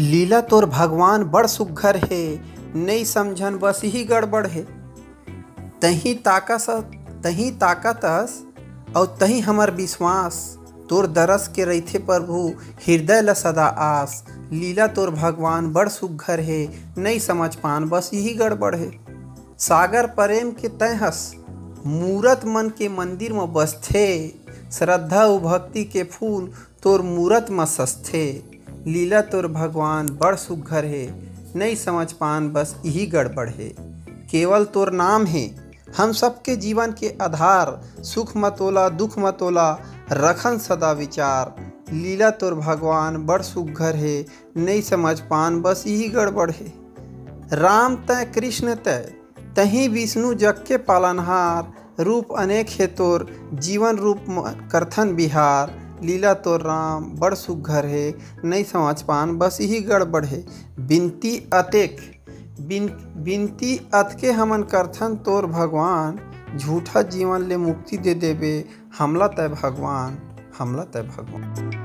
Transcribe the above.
लीला तोर भगवान बड़ सुग्घर हे नइ समझन बस ही गड़बड़ हे। तही ताकस, तही ताकतस अउ तही हमर विश्वास। तोर दरस के रहिथे प्रभु, हृदय ल सदा आस। लीला तोर भगवान बड़ सुग्घर हे नहीं समझ पान बस यही गड़बड़ हे। सागर प्रेम के तय हस मूरत मन के मंदिर म बसथे। श्रद्धा अउ भक्ति के फूल तोर मूरत म सजथे लीला तोर भगवान, बड़ सुग्घर हे। नइ समझ पान, बस यही गड़बड़ हे। केवल तोर नाम है। हम सबके जीवन के आधार। सुख मतोला दुख मतोला रखन सदा विचार। लीला तोर भगवान, बड़ सुग्घर है। नइ समझ पान, बस यही गड़बड़ हे। राम तय कृष्ण तय तही विष्णु जग के पालनहार। रूप अनेक हे तोर, जीवन रूप करथन बिहार। लीला तो राम, बड़ सुघर है नहीं समझ पान, बस यही गड़बड़ है। बिनती अतेक, बिन, बिनती अतके हमन करथन तोर भगवान। झूठा जीवन ले मुक्ति दे देवे हमला तय भगवान, हमला तय भगवान।